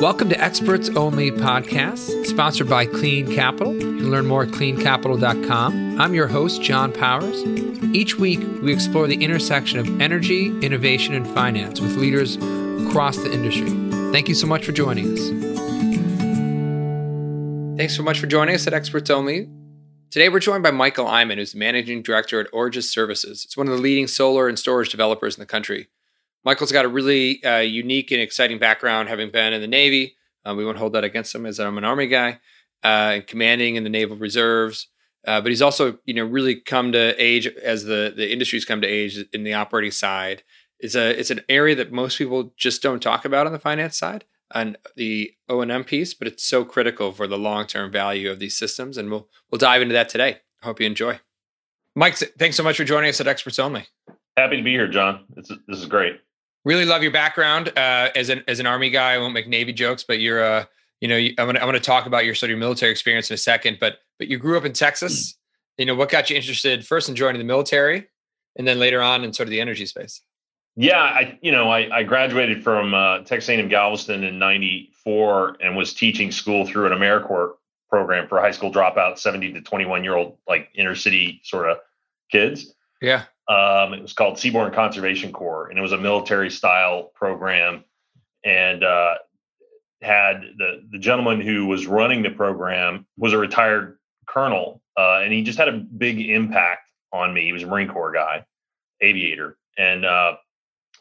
Welcome to Experts Only Podcast, sponsored by Clean Capital. You can learn more at cleancapital.com. I'm your host, John Powers. Each week, we explore the intersection of energy, innovation, and finance with leaders across the industry. Thank you so much for joining us. Thanks so much for joining us at Experts Only. Today, we're joined by Michael Eyman, who's the managing director at Origis Services. It's one of the leading solar and storage developers in the country. Michael's got a really uh, unique and exciting background, having been in the Navy. Um, we won't hold that against him, as I'm an Army guy, uh, and commanding in the Naval Reserves. Uh, but he's also, you know, really come to age as the the industry's come to age in the operating side. It's a it's an area that most people just don't talk about on the finance side and the O and M piece, but it's so critical for the long term value of these systems. And we'll we'll dive into that today. Hope you enjoy. Mike, thanks so much for joining us at Experts Only. Happy to be here, John. This is, this is great really love your background uh, as an as an army guy. I won't make Navy jokes, but you're uh, you know, I'm gonna I'm gonna talk about your sort of military experience in a second. But but you grew up in Texas. You know, what got you interested first in joining the military, and then later on in sort of the energy space? Yeah, I you know I, I graduated from uh, Texas A&M Galveston in '94 and was teaching school through an AmeriCorps program for high school dropouts, 70 to 21 year old like inner city sort of kids. Yeah. Um, it was called Seaborne Conservation Corps, and it was a military style program. And uh, had the the gentleman who was running the program was a retired colonel, uh, and he just had a big impact on me. He was a Marine Corps guy, aviator, and uh,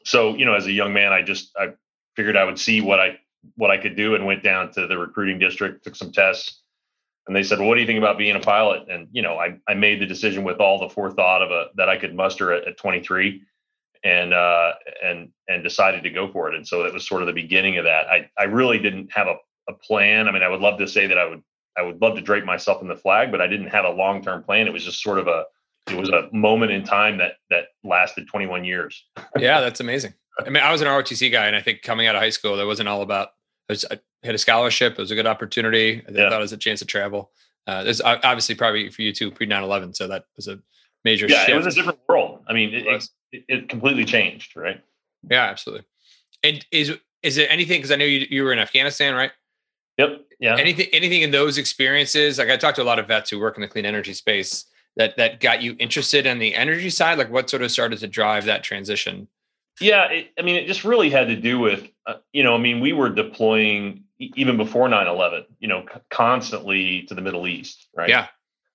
so you know, as a young man, I just I figured I would see what I what I could do, and went down to the recruiting district, took some tests, and they said, well, "What do you think about being a pilot?" And you know, I I made the decision with all the forethought of a that I could muster at, at 23, and uh, and and decided to go for it. And so it was sort of the beginning of that. I I really didn't have a, a plan. I mean, I would love to say that I would I would love to drape myself in the flag, but I didn't have a long term plan. It was just sort of a it was a moment in time that that lasted 21 years. yeah, that's amazing. I mean, I was an ROTC guy, and I think coming out of high school, that wasn't all about was, I had a scholarship. It was a good opportunity. I yeah. thought it was a chance to travel. Uh, there's obviously probably for you too pre 9/11, so that was a major. Yeah, shift. it was a different world. I mean, it, it, it completely changed, right? Yeah, absolutely. And is is it anything? Because I know you you were in Afghanistan, right? Yep. Yeah. Anything anything in those experiences? Like I talked to a lot of vets who work in the clean energy space that that got you interested in the energy side. Like what sort of started to drive that transition? Yeah, it, I mean, it just really had to do with, uh, you know, I mean, we were deploying even before 9-11, you know, c- constantly to the Middle East, right? Yeah.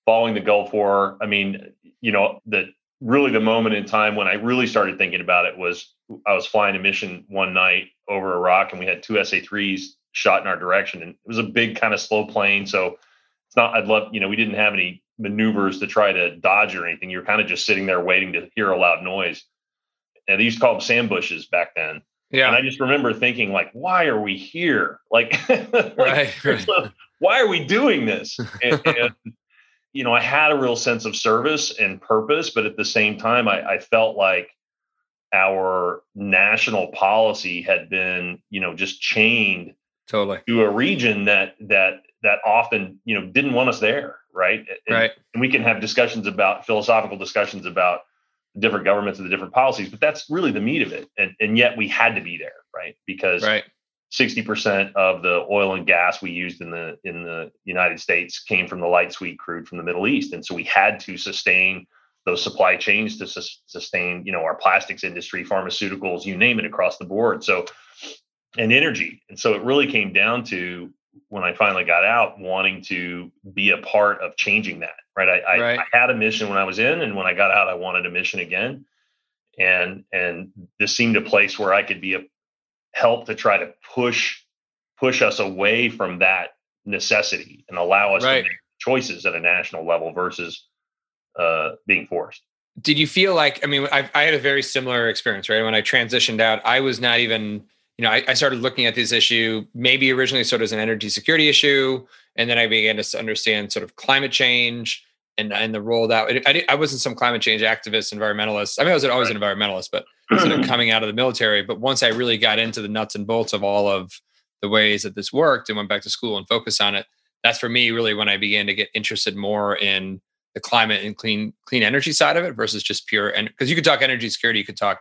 Following the Gulf War. I mean, you know, that really the moment in time when I really started thinking about it was I was flying a mission one night over Iraq and we had two SA-3s shot in our direction. And it was a big kind of slow plane. So it's not, I'd love, you know, we didn't have any maneuvers to try to dodge or anything. You're kind of just sitting there waiting to hear a loud noise and they used to call them sand bushes back then. Yeah. And I just remember thinking, like, why are we here? Like, like right, why are we doing this? And, and, you know, I had a real sense of service and purpose, but at the same time, I, I felt like our national policy had been, you know, just chained totally to a region that that that often, you know, didn't want us there, right? And, right. And we can have discussions about philosophical discussions about different governments and the different policies, but that's really the meat of it. And and yet we had to be there, right? Because right. 60% of the oil and gas we used in the in the United States came from the light sweet crude from the Middle East. And so we had to sustain those supply chains to su- sustain, you know, our plastics industry, pharmaceuticals, you name it across the board. So and energy. And so it really came down to when I finally got out wanting to be a part of changing that right? I, right. I, I, had a mission when I was in, and when I got out, I wanted a mission again. And and this seemed a place where I could be a help to try to push push us away from that necessity and allow us right. to make choices at a national level versus uh, being forced. Did you feel like? I mean, I, I had a very similar experience, right? When I transitioned out, I was not even you know, I, I, started looking at this issue maybe originally sort of as an energy security issue, and then I began to understand sort of climate change and and the role that I, I wasn't some climate change activist, environmentalist. I mean, I was always an environmentalist, but sort of coming out of the military. But once I really got into the nuts and bolts of all of the ways that this worked and went back to school and focused on it, that's for me really when I began to get interested more in the climate and clean clean energy side of it versus just pure and because you could talk energy security, you could talk,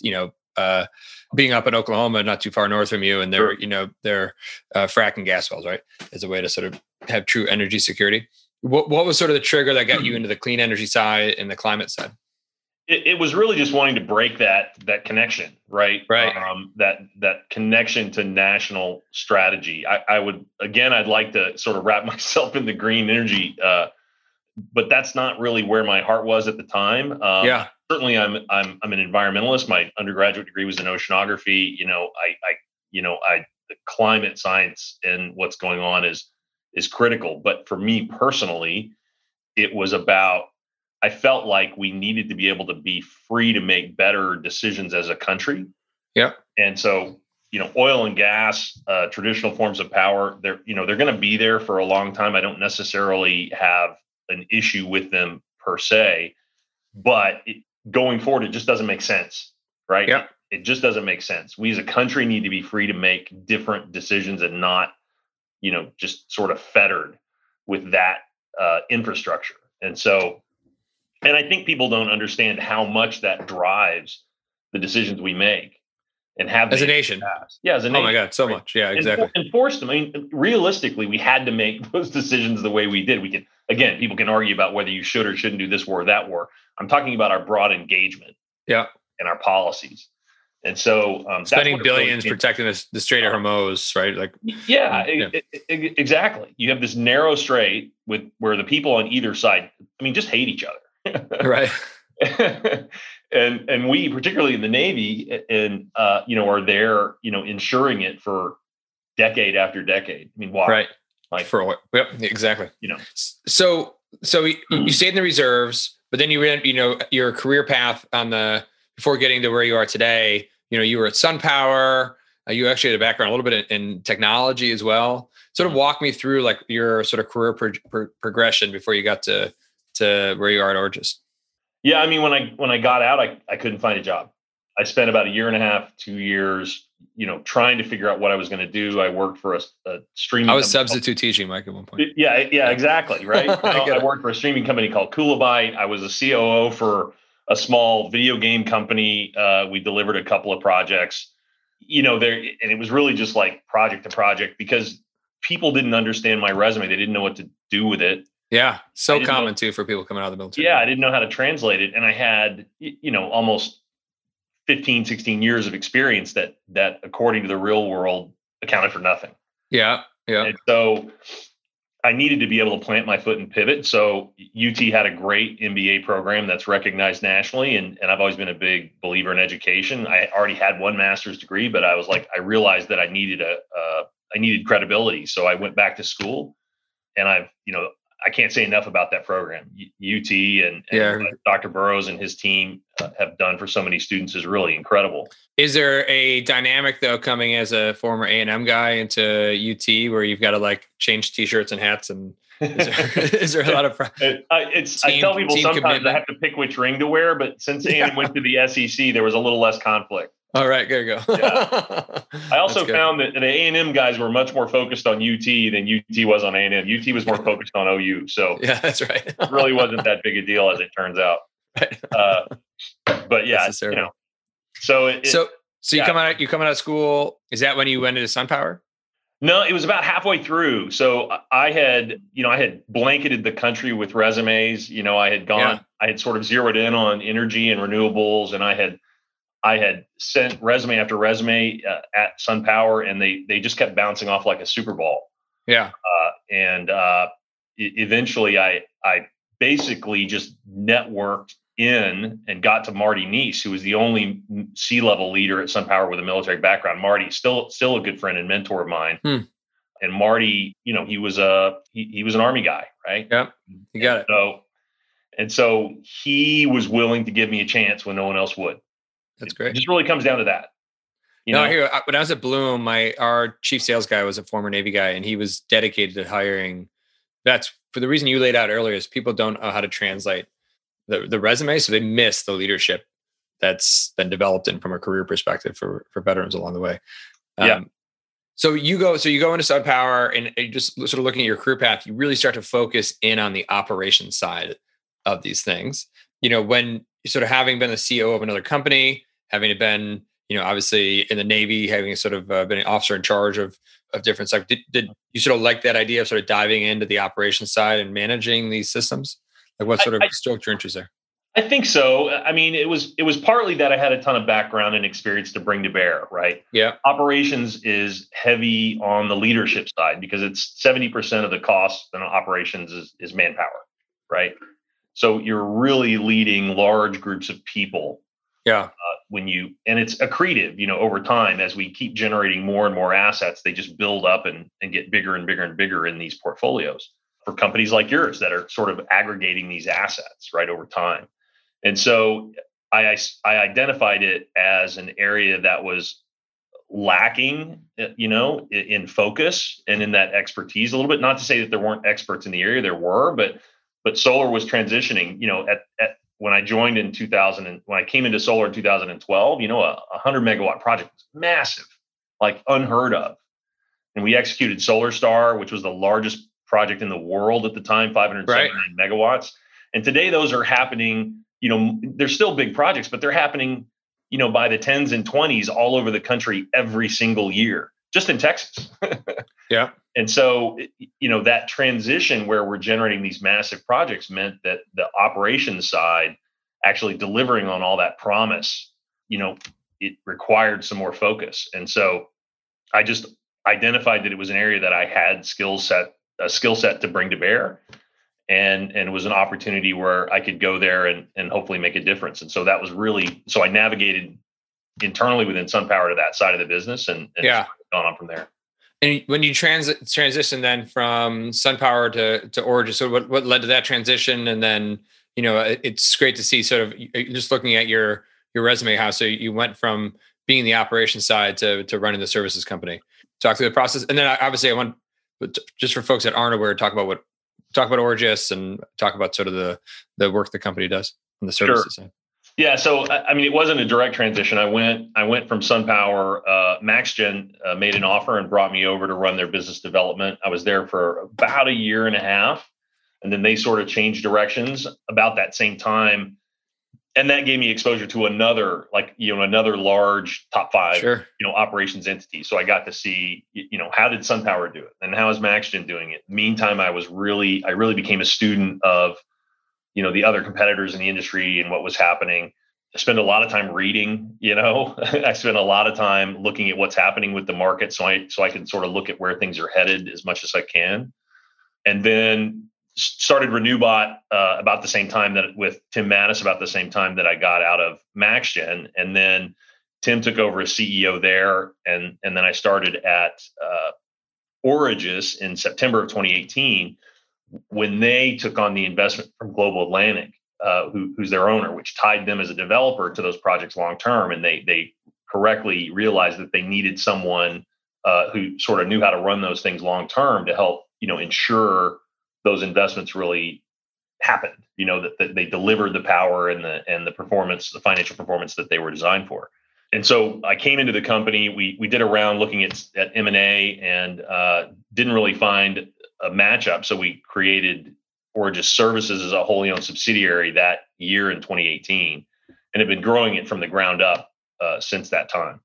you know, uh, being up in Oklahoma, not too far north from you, and they're you know they're uh, fracking gas wells, right, as a way to sort of have true energy security. What what was sort of the trigger that got you into the clean energy side and the climate side? it, it was really just wanting to break that that connection, right? Right. Um, that that connection to national strategy. I, I would again, I'd like to sort of wrap myself in the green energy, uh, but that's not really where my heart was at the time. Um, yeah, certainly, I'm I'm I'm an environmentalist. My undergraduate degree was in oceanography. You know, I I you know I the climate science and what's going on is is critical. But for me personally, it was about I felt like we needed to be able to be free to make better decisions as a country. Yep. And so, you know, oil and gas, uh, traditional forms of power, they're, you know, they're going to be there for a long time. I don't necessarily have an issue with them per se, but it, going forward, it just doesn't make sense, right? Yeah. It, it just doesn't make sense. We as a country need to be free to make different decisions and not, you know, just sort of fettered with that uh, infrastructure. And so, and I think people don't understand how much that drives the decisions we make and have as a nation. Yeah, as a nation. Oh my god, so right? much. Yeah, exactly. And, forced them. I mean, realistically, we had to make those decisions the way we did. We can again, people can argue about whether you should or shouldn't do this war or that war. I'm talking about our broad engagement. Yeah. And our policies. And so um, Spending billions protecting the, the Strait of Hormuz, right? Like, yeah, Yeah. e- e- e- exactly. You have this narrow strait with where the people on either side, I mean, just hate each other. right? and and we, particularly in the Navy, and uh, you know, are there, you know, ensuring it for decade after decade. I mean, why? Right. Like, For oil. Yep. Exactly. you know, So, so you, you stayed in the reserves, but then you went, you know, your career path on the before getting to where you are today. You know, you were at SunPower. Uh, you actually had a background a little bit in, in technology as well. Sort of walk me through like your sort of career pro- pro- progression before you got to to where you are at Origis. Yeah. I mean, when I when I got out, I I couldn't find a job. I spent about a year and a half, two years, you know, trying to figure out what I was going to do. I worked for a, a streaming. I was called- substitute teaching, Mike, at one point. Yeah, yeah, exactly. Right. I I, worked for a streaming company called Coolabyte. I was a COO for a small video game company. Uh, we delivered a couple of projects. You know, there, and it was really just like project to project because people didn't understand my resume. They didn't know what to do with it. Yeah, so didn't know- common too for people coming out of the military. Yeah, I didn't know how to translate it. And I had, you know, almost 15, 16 years of experience that, that according to the real world accounted for nothing. yeah, yeah. And so I needed to be able to plant my foot and pivot. So UT had a great MBA program that's recognized nationally. And, and I've always been a big believer in education. I already had one master's degree, but I was like, I realized that I needed a, uh, I needed credibility. So I went back to school and I've, you know, I can't say enough about that program. UT and, and Yeah. Dr. Burrows and his team uh, have done for so many students is really incredible. Is there a dynamic though coming as a former A and M guy into UT where you've got to like change T-shirts and hats and is there, is there a lot of? It, I, it's I tell people sometimes commitment. I have to pick which ring to wear, but since Yeah. Ann went to the SEC, there was a little less conflict. All right, there you go. I also found that the A and M guys were much more focused on UT than UT was on A and M. UT was more focused on OU, so yeah, that's right. really wasn't that big a deal as it turns out. Uh, but yeah, you know, so it, so, so you yeah. come out, you come out of school. Is that when you went into SunPower? No, it was about halfway through. So I- I had, you know, I had blanketed the country with resumes. You know, I had gone, Yeah. I had sort of zeroed in on energy and renewables, and I had, I had sent resume after resume uh, at SunPower, and they they just kept bouncing off like a Super Bowl. Yeah, Uh, and uh, eventually, I I basically just networked in and got to Marty Neese, who was the only C level leader at SunPower with a military background. Marty, still still a good friend and mentor of mine. Hmm. And Marty, you know, he was a he, he was an army guy, right? Yeah, you got it. So, and so he was willing to give me a chance when no one else would. That's It great. just really comes down to that. You no, know, here when I was at Bloom, my our chief sales guy was a former Navy guy, and he was dedicated to hiring. That's for the reason you laid out earlier is people don't know how to translate the the resume, so they miss the leadership that's been developed in from a career perspective for for veterans along the way. Yeah. Um, so you go, so you go into SunPower, and you just sort of looking at your career path, you really start to focus in on the operations side of these things. You know, when sort of having been the CEO of another company, having been you know, obviously in the Navy, having sort of uh, been an officer in charge of of different stuff. Did, did you sort of like that idea of sort of diving into the operations side and managing these systems? Like what sort of I, stroked your interest there? I think so. I mean, it was it was partly that I had a ton of background and experience to bring to bear, right? Yeah. Operations is heavy on the leadership side because it's 70% of the cost in operations is, is manpower, right? So you're really leading large groups of people. Yeah. Uh, when you and it's accretive, you know, over time as we keep generating more and more assets, they just build up and, and get bigger and bigger and bigger in these portfolios for companies like yours that are sort of aggregating these assets right over time. And so I, I identified it as an area that was lacking, uh, you know, in focus and in that expertise a little bit. Not to say that there weren't experts in the area, there were, but but solar was transitioning. You know, at, at when I joined in 2000 and when I came into solar in 2012, you know, a 100 megawatt project was massive, like unheard of. And we executed Solar Star, which was the largest project in the world at the time, 579 right. megawatts. And today those are happening you know, they're still big projects, but they're happening, you know, by the tens and twenties all over the country every single year, just in Texas. yeah. And so, you know, that transition where we're generating these massive projects meant that the operations side actually delivering on all that promise, you know, it required some more focus. And so I just identified that it was an area that I had skill set, a skill set to bring to bear and and it was an opportunity where I could go there and and hopefully make a difference. And so that was really so I navigated internally within SunPower to that side of the business and, and yeah, gone on from there. And when you transit transition then from SunPower to to Origis, so what what led to that transition? And then you know it's great to see sort of just looking at your your resume how so you went from being the operations side to to running the services company. Talk through the process, and then uh, obviously I want just for folks that aren't aware, talk about what talk about Origis and talk about sort of the the work the company does on the services sure. side. Yeah, so I mean, it wasn't a direct transition. I went, I went from SunPower. Uh, MaxGen uh, made an offer and brought me over to run their business development. I was there for about a year and a half, and then they sort of changed directions about that same time and that gave me exposure to another like you know another large top five sure. you know operations entity so i got to see you know how did sunpower do it and how is maxgen doing it meantime i was really i really became a student of you know the other competitors in the industry and what was happening. I spend a lot of time reading you know? I spend a lot of time looking at what's happening with the market so i so i can sort of look at where things are headed as much as i can. And then started Renewbot uh, about the same time that with Tim Mattis about the same time that I got out of MaxGen, and then Tim took over as CEO there, and and then I started at uh, Origis in September of 2018 when they took on the investment from Global Atlantic, uh, who, who's their owner, which tied them as a developer to those projects long term, and they they correctly realized that they needed someone uh, who sort of knew how to run those things long term to help you know ensure those investments really happened you know that, that they delivered the power and the and the performance the financial performance that they were designed for and so I came into the company. We we did a round looking at at M and A and uh, didn't really find a matchup. So we created Origis Services as a wholly owned subsidiary that year in 2018, and have been growing it from the ground up uh, since that time.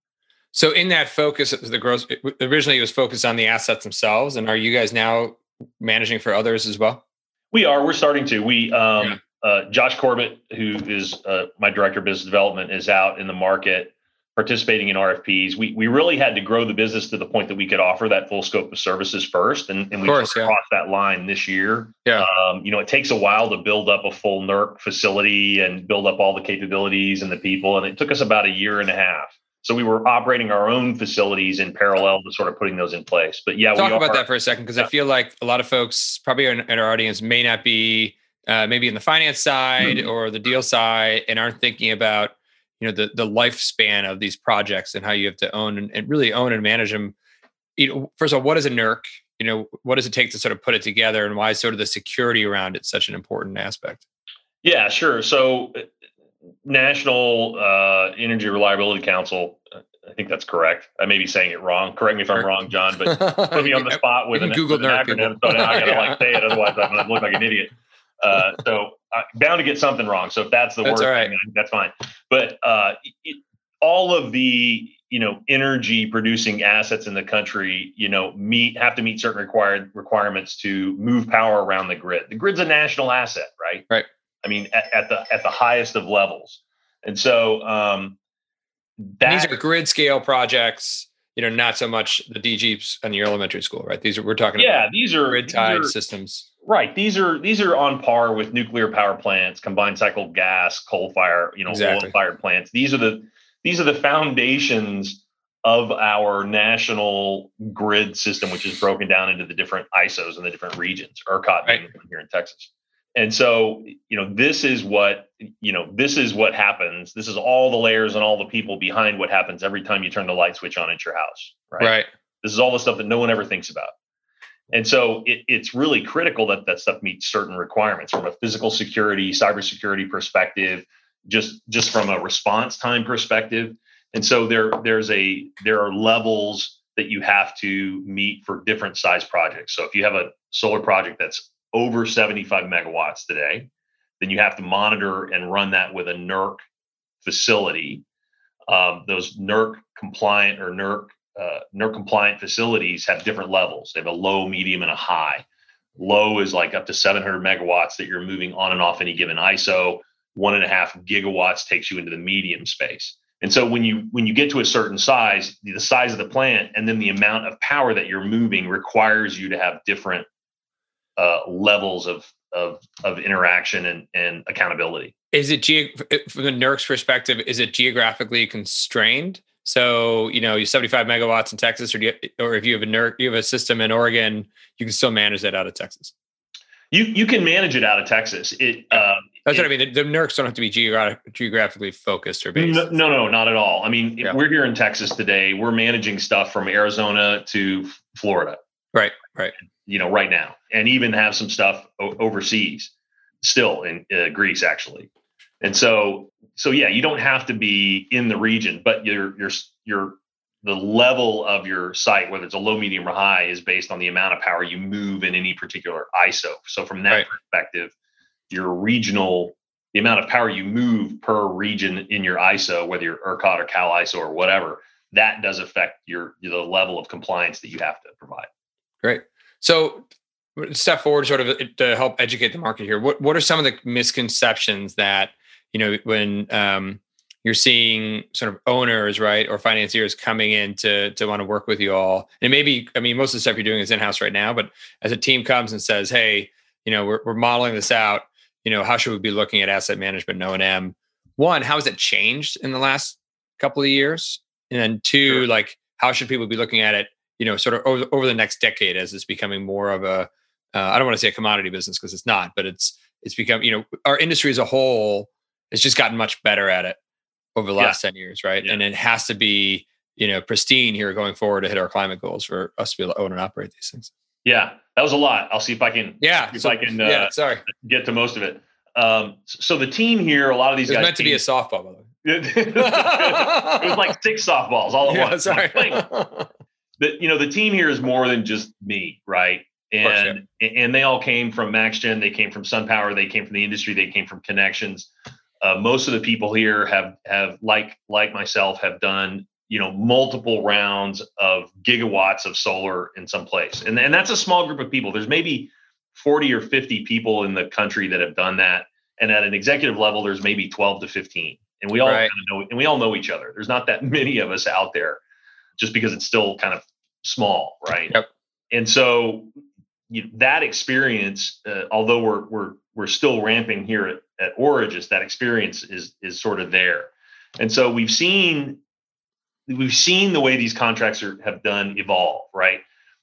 So in that focus, the growth originally it was focused on the assets themselves, and are you guys now managing for others as well? We are. We're starting to. We um, yeah. uh, Josh Corbett, who is uh, my director of business development, is out in the market participating in RFPs. We we really had to grow the business to the point that we could offer that full scope of services first, and, and we course, yeah. crossed that line this year. Yeah. Um, you know, it takes a while to build up a full NERC facility and build up all the capabilities and the people, and it took us about a year and a half. So we were operating our own facilities in parallel to sort of putting those in place. But yeah, we talk about that for a second because yeah. I feel like a lot of folks probably in, in our audience may not be uh, maybe in the finance side mm-hmm. or the deal side and aren't thinking about you know the the lifespan of these projects and how you have to own and, and really own and manage them. You know, first of all, what is a NERC? You know, what does it take to sort of put it together, and why is sort of the security around it such an important aspect? Yeah, sure. So National uh, Energy Reliability Council. I think that's correct. I may be saying it wrong. Correct me if I'm wrong, John. But put me on the spot with, an, Google with an acronym, so now I gotta yeah. like say it. Otherwise, I'm gonna look like an idiot. Uh, so I'm bound to get something wrong. So if that's the that's word, right. that's fine. But uh, it, all of the you know energy producing assets in the country you know meet have to meet certain required requirements to move power around the grid the grid's a national asset right right i mean at, at the at the highest of levels and so um that, these are grid scale projects you know not so much the dgs and your elementary school right these are we're talking yeah these are grid tied systems right these are these are on par with nuclear power plants combined cycle gas coal fire you know exactly. oil fired plants these are the these are the foundations of our national grid system, which is broken down into the different ISOs in the different regions, ERCOT right. here in Texas. And so, you know, this is what, you know, this is what happens. This is all the layers and all the people behind what happens every time you turn the light switch on at your house. Right. Right. This is all the stuff that no one ever thinks about. And so it, it's really critical that that stuff meets certain requirements from a physical security, cybersecurity perspective, just just from a response time perspective. And so there there's a there are levels that you have to meet for different size projects. So if you have a solar project that's over 75 megawatts today then you have to monitor and run that with a NERC facility. Um, those NERC compliant or NERC uh, NERC compliant facilities have different levels they have a low medium and a high low is like up to 700 megawatts that you're moving on and off any given iso one and a half gigawatts takes you into the medium space. And so when you when you get to a certain size, the size of the plant and then the amount of power that you're moving requires you to have different uh, levels of of of interaction and, and accountability. Is it ge- from the NERC's perspective? Is it geographically constrained? So you know, you 75 megawatts in Texas, or you, or if you have a NERC, you have a system in Oregon, you can still manage that out of Texas. You you can manage it out of Texas. It uh, that's it, what I mean. The, the NERCs don't have to be geographic, geographically focused or based. No, no, no, not at all. I mean, yeah. we're here in Texas today. We're managing stuff from Arizona to Florida. Right, right. You know, right now, and even have some stuff o- overseas, still in uh, Greece actually. And so, so yeah, you don't have to be in the region, but you're you're you're the level of your site, whether it's a low, medium, or high, is based on the amount of power you move in any particular ISO. So from that right. perspective, your regional, the amount of power you move per region in your ISO, whether you're ERCOT or Cal ISO or whatever, that does affect your the level of compliance that you have to provide. Great. So step forward sort of to help educate the market here. What what are some of the misconceptions that, you know, when um, you're seeing sort of owners, right, or financiers coming in to to want to work with you all. And maybe, I mean, most of the stuff you're doing is in house right now, but as a team comes and says, "Hey, you know, we're we're modeling this out. You know, how should we be looking at asset management and O and M? One, how has it changed in the last couple of years? And then two, sure. like, how should people be looking at it? You know, sort of over, over the next decade as it's becoming more of a uh, I don't want to say a commodity business because it's not, but it's it's become you know our industry as a whole has just gotten much better at it over the last yeah. 10 years, right? Yeah. And it has to be, you know, pristine here going forward to hit our climate goals for us to be able to own and operate these things. Yeah, that was a lot. I'll see if I can. Yeah, if so, I can. Uh, yeah, sorry. Get to most of it. Um, so the team here, a lot of these it guys meant to be a softball, by the way. it was like six softballs all at yeah, once. Sorry. the, you know, the team here is more than just me, right? And course, yeah. and they all came from MaxGen, they came from SunPower, they came from the industry, they came from connections. Uh, most of the people here have have like like myself have done you know multiple rounds of gigawatts of solar in some place, and and that's a small group of people. There's maybe 40 or 50 people in the country that have done that, and at an executive level, there's maybe 12 to 15, and we all right. kind of know and we all know each other. There's not that many of us out there, just because it's still kind of small, right? Yep. And so you know, that experience, uh, although we're we're we're still ramping here at, at Origis, that experience is is sort of there, and so we've seen we've seen the way these contracts are, have done evolve, right?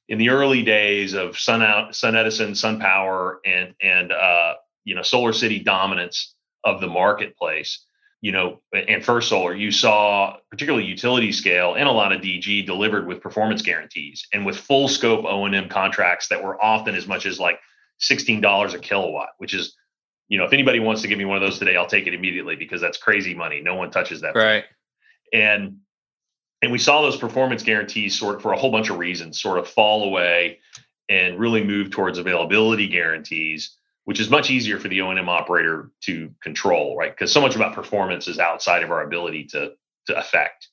In the early days of Sun Out, Sun Edison, Sun Power, and and uh, you know Solar City dominance of the marketplace, you know, and First Solar, you saw particularly utility scale and a lot of DG delivered with performance guarantees and with full scope O and M contracts that were often as much as like sixteen dollars a kilowatt, which is, you know, if anybody wants to give me one of those today, I'll take it immediately because that's crazy money. No one touches that. Right. And and we saw those performance guarantees sort for a whole bunch of reasons sort of fall away and really move towards availability guarantees which is much easier for the O&M operator to control, right? Because so much about performance is outside of our ability to to affect.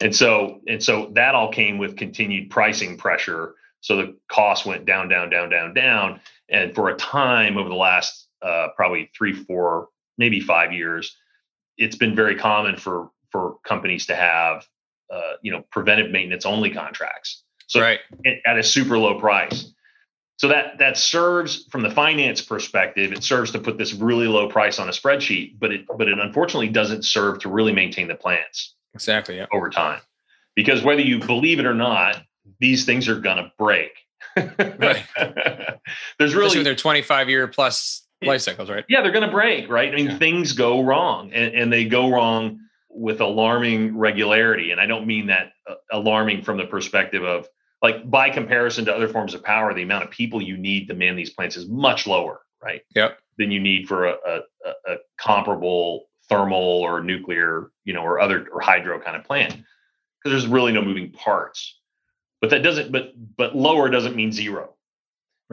And so, and so that all came with continued pricing pressure. So the cost went down, down, down, down, down. And for a time over the last uh, probably three, four, maybe five years, it's been very common for for companies to have uh, you know preventive maintenance only contracts. So right. at a super low price. So that that serves from the finance perspective, it serves to put this really low price on a spreadsheet, but it but it unfortunately doesn't serve to really maintain the plants exactly yeah. over time. Because whether you believe it or not, these things are gonna break. right. There's really they're 25 year plus life cycles, right? Yeah, they're gonna break, right? I mean, yeah. things go wrong and, and they go wrong with alarming regularity. And I don't mean that uh, alarming from the perspective of like by comparison to other forms of power, the amount of people you need to man these plants is much lower, right? Yep. Than you need for a, a, a comparable thermal or nuclear, you know, or other or hydro kind of plant, because there's really no moving parts. But that doesn't. But but lower doesn't mean zero.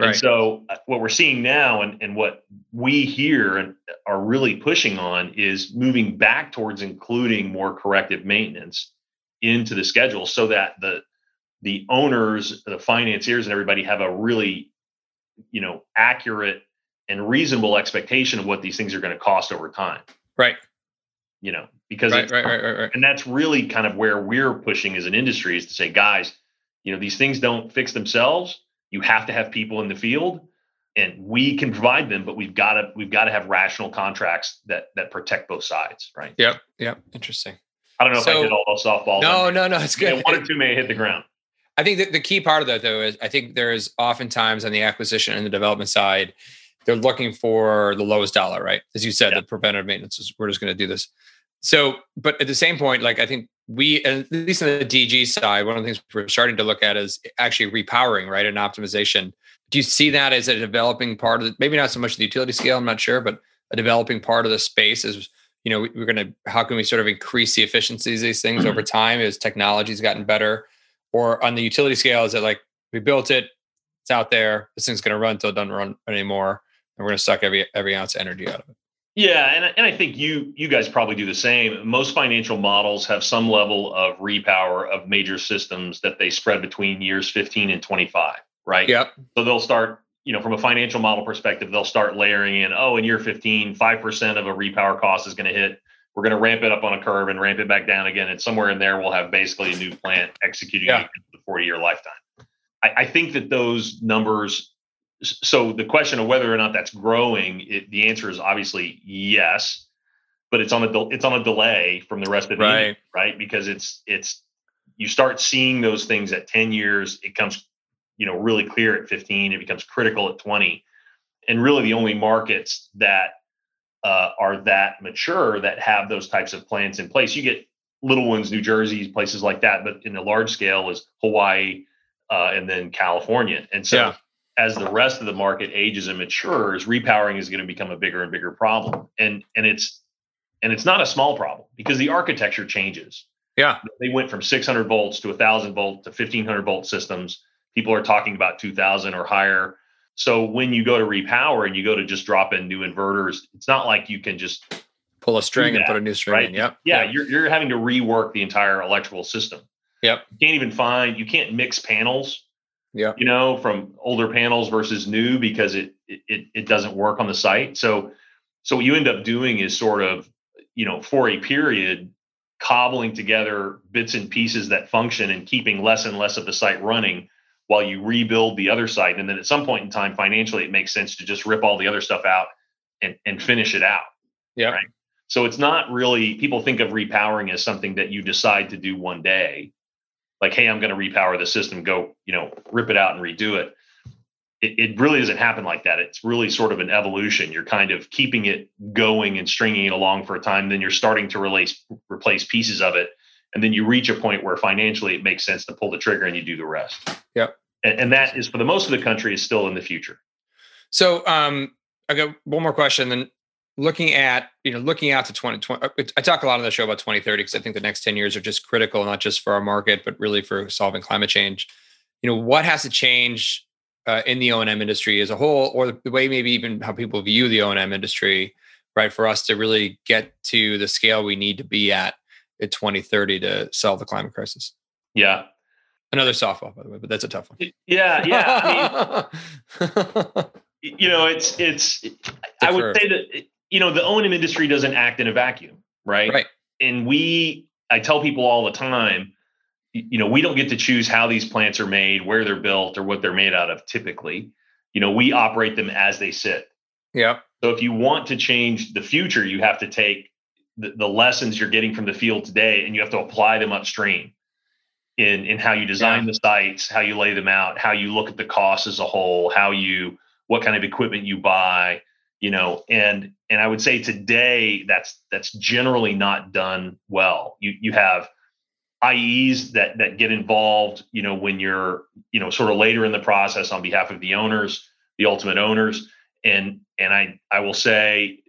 Right. And so uh, what we're seeing now, and and what we here and are really pushing on is moving back towards including more corrective maintenance into the schedule, so that the the owners, the financiers, and everybody have a really, you know, accurate and reasonable expectation of what these things are going to cost over time. Right. You know, because right, right, right, right, right. and that's really kind of where we're pushing as an industry is to say, guys, you know, these things don't fix themselves. You have to have people in the field, and we can provide them, but we've got to we've got to have rational contracts that that protect both sides, right? Yep. Yep. Interesting. I don't know so, if I did all those softballs. No, no, no. It's good. Yeah, one or two may hit the ground. I think that the key part of that though is I think there is oftentimes on the acquisition and the development side, they're looking for the lowest dollar, right? As you said, yeah. the preventive maintenance is we're just going to do this. So, but at the same point, like I think we, at least on the DG side, one of the things we're starting to look at is actually repowering, right, and optimization. Do you see that as a developing part of the, maybe not so much the utility scale, I'm not sure, but a developing part of the space is, you know, we're going to, how can we sort of increase the efficiencies of these things over mm-hmm. time as technology's gotten better? Or on the utility scale, is it like we built it, it's out there, this thing's going to run until it doesn't run anymore, and we're going to suck every every ounce of energy out of it. Yeah, and and I think you you guys probably do the same. Most financial models have some level of repower of major systems that they spread between years 15 and 25, right? Yep. So they'll start, you know, from a financial model perspective, they'll start layering in, oh, in year 15, 5% of a repower cost is going to hit we're going to ramp it up on a curve and ramp it back down again. And somewhere in there, we'll have basically a new plant executing yeah. the 40 year lifetime. I, I, think that those numbers, so the question of whether or not that's growing, it, the answer is obviously yes, but it's on a, it's on a delay from the rest of the right. Right? Because it's, it's, you start seeing those things at 10 years, it comes, you know, really clear at 15, it becomes critical at 20. And really the only markets that uh, are that mature that have those types of plans in place. You get little ones, New Jersey, places like that, but in the large scale is Hawaii uh, and then California. And so, yeah. As the rest of the market ages and matures, repowering is going to become a bigger and bigger problem. And and it's and it's not a small problem because the architecture changes. Yeah, they went from 600 volts to 1,000 volt to 1,500 volt systems. People are talking about 2,000 or higher. So when you go to repower and you go to just drop in new inverters, it's not like you can just pull a string that, and put a new string right? in. Yep. Yeah, yep. You're, you're having to rework the entire electrical system. Yep. You can't even find, you can't mix panels. Yeah. You know, from older panels versus new because it, it it doesn't work on the site. So so what you end up doing is sort of, you know, for a period, cobbling together bits and pieces that function and keeping less and less of the site running while you rebuild the other site. And then at some point in time, financially, it makes sense to just rip all the other stuff out and, and finish it out. Yeah. Right. So it's not really, people think of repowering as something that you decide to do one day. Like, hey, I'm going to repower the system, go, you know, rip it out and redo it. it. It really doesn't happen like that. It's really sort of an evolution. You're kind of keeping it going and stringing it along for a time. Then you're starting to replace replace pieces of it and then you reach a point where financially it makes sense to pull the trigger and you do the rest. Yep. And, and that is for the most of the country is still in the future. So um, I got one more question. Then looking at you know looking out to 2020, uh, I talk a lot on the show about 2030 because I think the next 10 years are just critical, not just for our market, but really for solving climate change. You know what has to change uh, in the O&M industry as a whole, or the way maybe even how people view the O&M industry, right? For us to really get to the scale we need to be at in 2030 to solve the climate crisis. Yeah. Another softball, by the way, but that's a tough one. Yeah, yeah. I mean, you know, it's it's. I would say that you know the O and M industry doesn't act in a vacuum, right? Right. And we, I tell people all the time, you know, we don't get to choose how these plants are made, where they're built, or what they're made out of. Typically, you know, we operate them as they sit. Yeah. So if you want to change the future, you have to take the, the lessons you're getting from the field today and you have to apply them upstream in in how you design yeah. the sites, how you lay them out, how you look at the cost as a whole, how you what kind of equipment you buy, you know, and and I would say today that's that's generally not done well. You you have IEs that that get involved, you know, when you're, you know, sort of later in the process on behalf of the owners, the ultimate owners. And and I I will say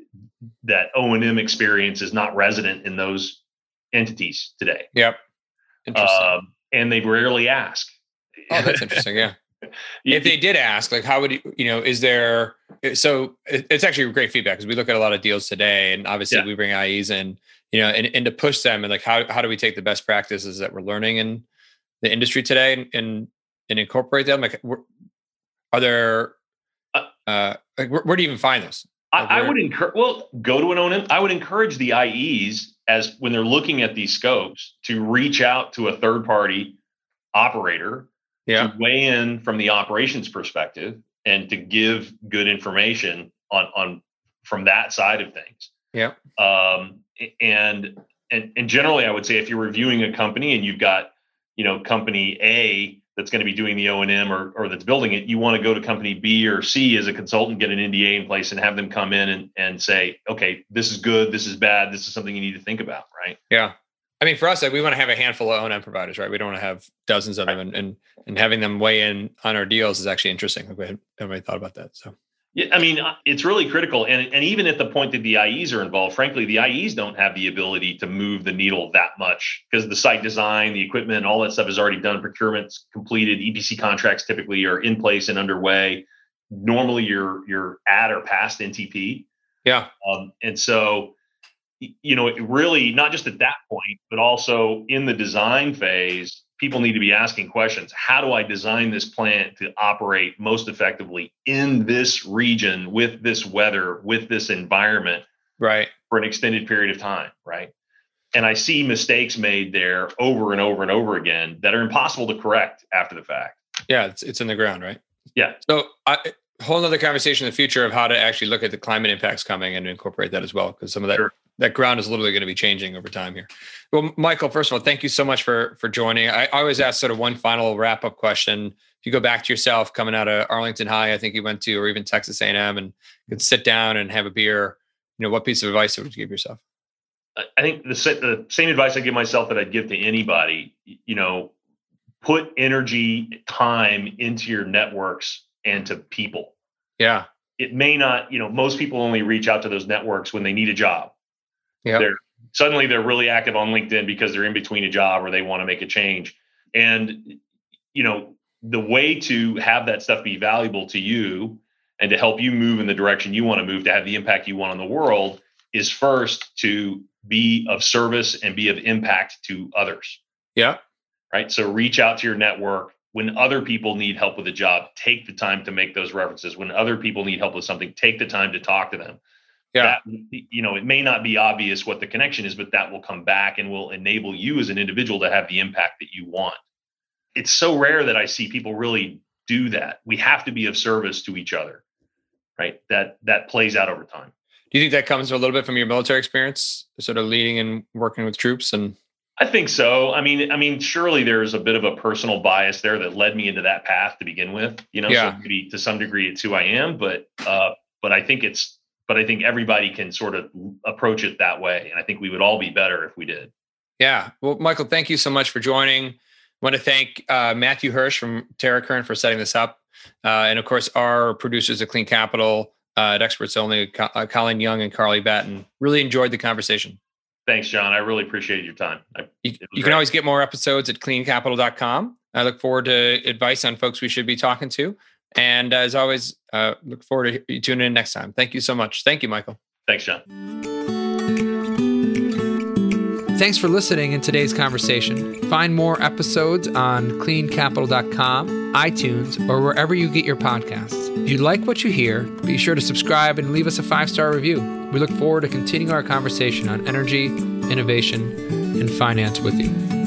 that O and M experience is not resident in those entities today. Yep. Interesting. Um, and they rarely ask. Oh, that's interesting. Yeah. If they did ask, like, how would you, you know, is there, so it's actually great feedback because we look at a lot of deals today and obviously yeah. we bring IEs in, you know, and, and to push them and like, how, how do we take the best practices that we're learning in the industry today and, and, and incorporate them? Like, are there, uh, uh like, where, where do you even find this? Like I, I, would encourage, well, go to an O&M. I would encourage the IEs as when they're looking at these scopes to reach out to a third party operator yeah. to weigh in from the operations perspective and to give good information on on from that side of things. Yeah. Um, and and and generally, I would say if you're reviewing a company and you've got you know company A that's going to be doing the O and M or or that's building it, you want to go to company B or C as a consultant, get an NDA in place, and have them come in and and say, okay, this is good, this is bad, this is something you need to think about, right? Yeah. I mean, for us, we want to have a handful of O&M providers, right? We don't want to have dozens of them, and, and and having them weigh in on our deals is actually interesting. We haven't really thought about that. So, yeah, I mean, uh, it's really critical, and and even at the point that the IEs are involved, frankly, the IEs don't have the ability to move the needle that much because the site design, the equipment, all that stuff is already done. Procurement's completed. EPC contracts typically are in place and underway. Normally, you're you're at or past NTP. Yeah, um, and so you know, really not just at that point, but also in the design phase, people need to be asking questions. How do I design this plant to operate most effectively in this region with this weather, with this environment? Right. For an extended period of time. Right. And I see mistakes made there over and over and over again that are impossible to correct after the fact. Yeah. It's, it's in the ground, right? Yeah. So I, whole other conversation in the future of how to actually look at the climate impacts coming and incorporate that as well because some of that sure that ground is literally going to be changing over time here. Well, Michael, first of all, thank you so much for for joining. I, I always ask sort of one final wrap up question. If you go back to yourself coming out of Arlington High, I think you went to, or even Texas A&M, and could sit down and have a beer, you know, what piece of advice would you give yourself? I think the, the same advice I give myself that I'd give to anybody. You know, put energy, time into your networks and to people. Yeah. It may not, you know, most people only reach out to those networks when they need a job yeah. They're suddenly they're really active on LinkedIn because they're in between a job or they want to make a change. And you know, the way to have that stuff be valuable to you and to help you move in the direction you want to move to have the impact you want on the world is first to be of service and be of impact to others. Yeah. Right. So reach out to your network. When other people need help with a job, take the time to make those references. When other people need help with something, take the time to talk to them yeah. That, you know, it may not be obvious what the connection is, but that will come back and will enable you as an individual to have the impact that you want. It's so rare that I see people really do that. We have to be of service to each other, right? That that plays out over time. Do you think that comes a little bit from your military experience, sort of leading and working with troops and I think so. I mean, I mean, surely there's a bit of a personal bias there that led me into that path to begin with. You know, yeah. so maybe to some degree it's who I am, but uh, but I think it's but I think everybody can sort of approach it that way. And I think we would all be better if we did. Yeah. Well, Michael, thank you so much for joining. I want to thank uh, Matthew Hirsch from TerraCurrent for setting this up. Uh, and of course, our producers at Clean Capital uh, at Experts Only, uh, Colin Young and Carly Batten. Really enjoyed the conversation. Thanks, John. I really appreciate your time. I, you, you can always get more episodes at cleancapital.com. I look forward to advice on folks we should be talking to. And as always, uh, look forward to tuning in next time. Thank you so much. Thank you, Michael. Thanks, John. thanks for listening in today's conversation. Find more episodes on cleancapital.com, iTunes, or wherever you get your podcasts. If you like what you hear, be sure to subscribe and leave us a five star review. We look forward to continuing our conversation on energy, innovation, and finance with you.